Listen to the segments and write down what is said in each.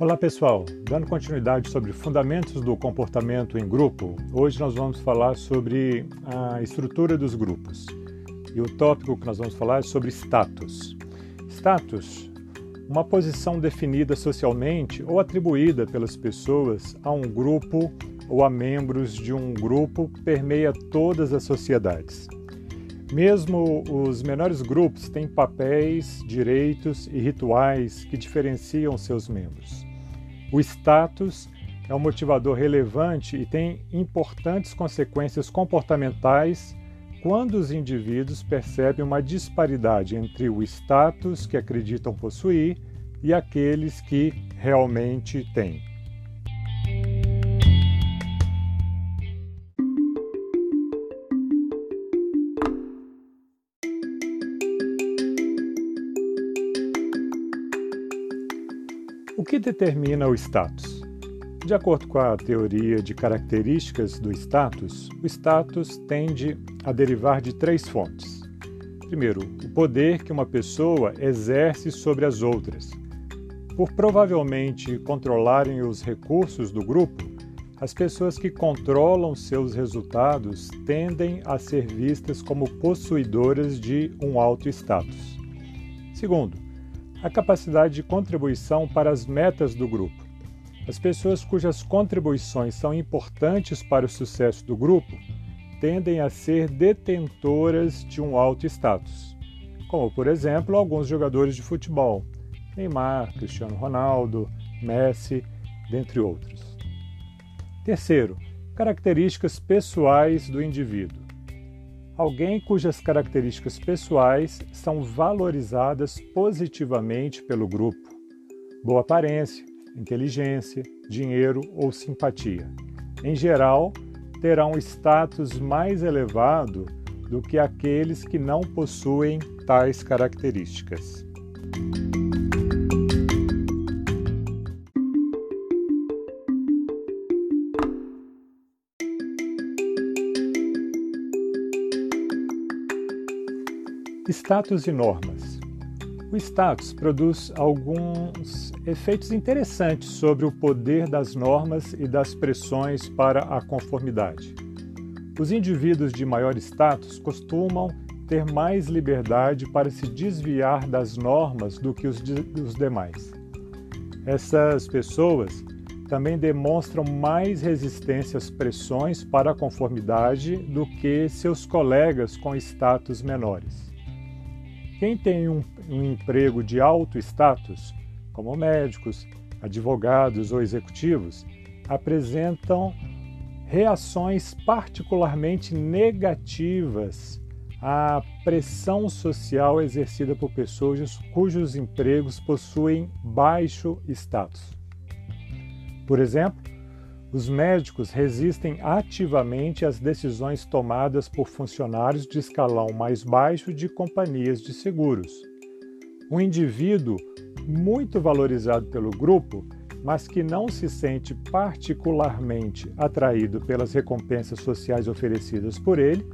Olá pessoal, dando continuidade sobre fundamentos do comportamento em grupo, hoje nós vamos falar sobre a estrutura dos grupos. E o tópico que nós vamos falar é sobre status. Status, uma posição definida socialmente ou atribuída pelas pessoas a um grupo ou a membros de um grupo, permeia todas as sociedades. Mesmo os menores grupos têm papéis, direitos e rituais que diferenciam seus membros. O status é um motivador relevante e tem importantes consequências comportamentais quando os indivíduos percebem uma disparidade entre o status que acreditam possuir e aqueles que realmente têm. O que determina o status? De acordo com a teoria de características do status, o status tende a derivar de três fontes. Primeiro, o poder que uma pessoa exerce sobre as outras. Por provavelmente controlarem os recursos do grupo, as pessoas que controlam seus resultados tendem a ser vistas como possuidoras de um alto status. Segundo, a capacidade de contribuição para as metas do grupo. As pessoas cujas contribuições são importantes para o sucesso do grupo tendem a ser detentoras de um alto status, como, por exemplo, alguns jogadores de futebol, Neymar, Cristiano Ronaldo, Messi, dentre outros. Terceiro, características pessoais do indivíduo alguém cujas características pessoais são valorizadas positivamente pelo grupo. Boa aparência, inteligência, dinheiro ou simpatia. Em geral, terão um status mais elevado do que aqueles que não possuem tais características. Status e normas. O status produz alguns efeitos interessantes sobre o poder das normas e das pressões para a conformidade. Os indivíduos de maior status costumam ter mais liberdade para se desviar das normas do que os, de, os demais. Essas pessoas também demonstram mais resistência às pressões para a conformidade do que seus colegas com status menores. Quem tem um, um emprego de alto status, como médicos, advogados ou executivos, apresentam reações particularmente negativas à pressão social exercida por pessoas cujos empregos possuem baixo status. Por exemplo, os médicos resistem ativamente às decisões tomadas por funcionários de escalão mais baixo de companhias de seguros. Um indivíduo muito valorizado pelo grupo, mas que não se sente particularmente atraído pelas recompensas sociais oferecidas por ele,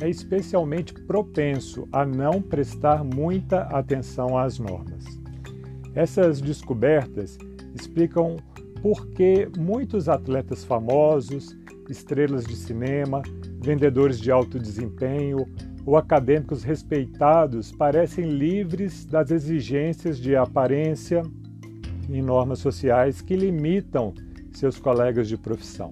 é especialmente propenso a não prestar muita atenção às normas. Essas descobertas explicam porque muitos atletas famosos, estrelas de cinema, vendedores de alto desempenho ou acadêmicos respeitados parecem livres das exigências de aparência e normas sociais que limitam seus colegas de profissão.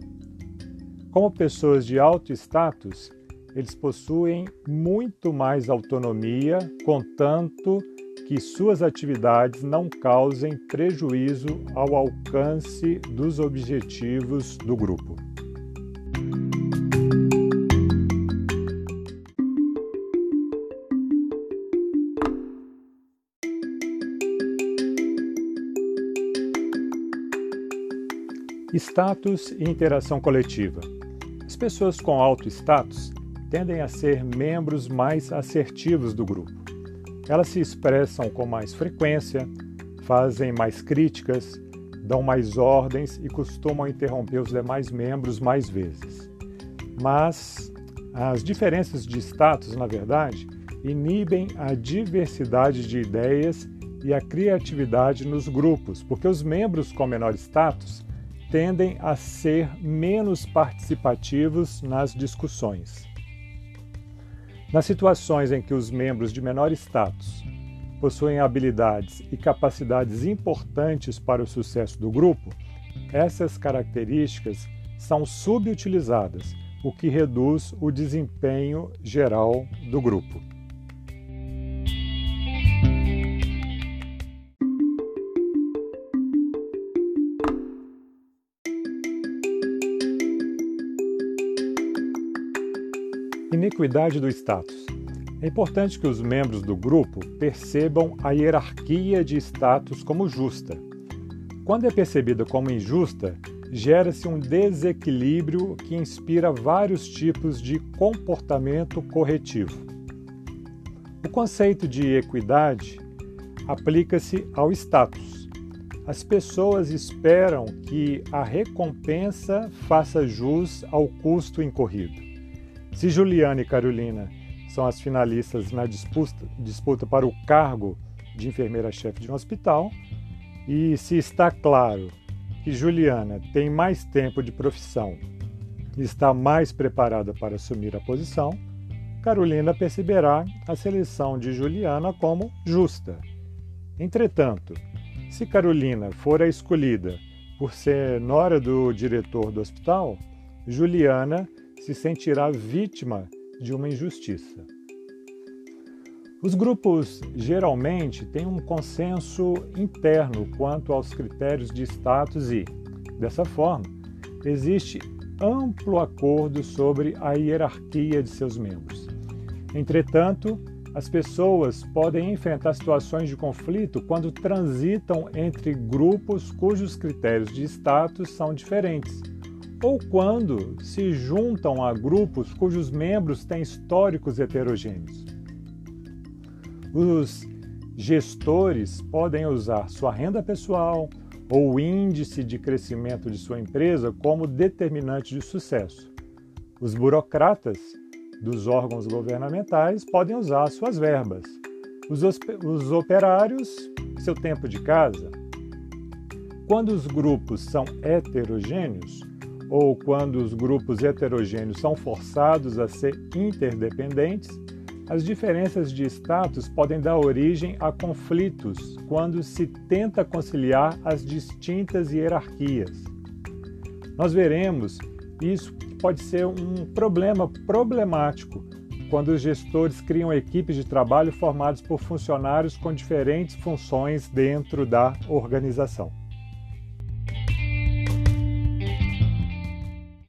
Como pessoas de alto status, eles possuem muito mais autonomia, contanto que suas atividades não causem prejuízo ao alcance dos objetivos do grupo. Status e interação coletiva. As pessoas com alto status tendem a ser membros mais assertivos do grupo. Elas se expressam com mais frequência, fazem mais críticas, dão mais ordens e costumam interromper os demais membros mais vezes. Mas as diferenças de status, na verdade, inibem a diversidade de ideias e a criatividade nos grupos, porque os membros com menor status tendem a ser menos participativos nas discussões. Nas situações em que os membros de menor status possuem habilidades e capacidades importantes para o sucesso do grupo, essas características são subutilizadas, o que reduz o desempenho geral do grupo. Iniquidade do status. É importante que os membros do grupo percebam a hierarquia de status como justa. Quando é percebida como injusta, gera-se um desequilíbrio que inspira vários tipos de comportamento corretivo. O conceito de equidade aplica-se ao status. As pessoas esperam que a recompensa faça jus ao custo incorrido. Se Juliana e Carolina são as finalistas na disputa, disputa para o cargo de enfermeira-chefe de um hospital, e se está claro que Juliana tem mais tempo de profissão e está mais preparada para assumir a posição, Carolina perceberá a seleção de Juliana como justa. Entretanto, se Carolina for a escolhida por ser nora do diretor do hospital, Juliana se sentirá vítima de uma injustiça. Os grupos geralmente têm um consenso interno quanto aos critérios de status e, dessa forma, existe amplo acordo sobre a hierarquia de seus membros. Entretanto, as pessoas podem enfrentar situações de conflito quando transitam entre grupos cujos critérios de status são diferentes ou quando se juntam a grupos cujos membros têm históricos heterogêneos. Os gestores podem usar sua renda pessoal ou o índice de crescimento de sua empresa como determinante de sucesso. Os burocratas dos órgãos governamentais podem usar suas verbas. Os, os operários, seu tempo de casa. Quando os grupos são heterogêneos, ou quando os grupos heterogêneos são forçados a ser interdependentes, as diferenças de status podem dar origem a conflitos quando se tenta conciliar as distintas hierarquias. Nós veremos isso pode ser um problema problemático quando os gestores criam equipes de trabalho formadas por funcionários com diferentes funções dentro da organização.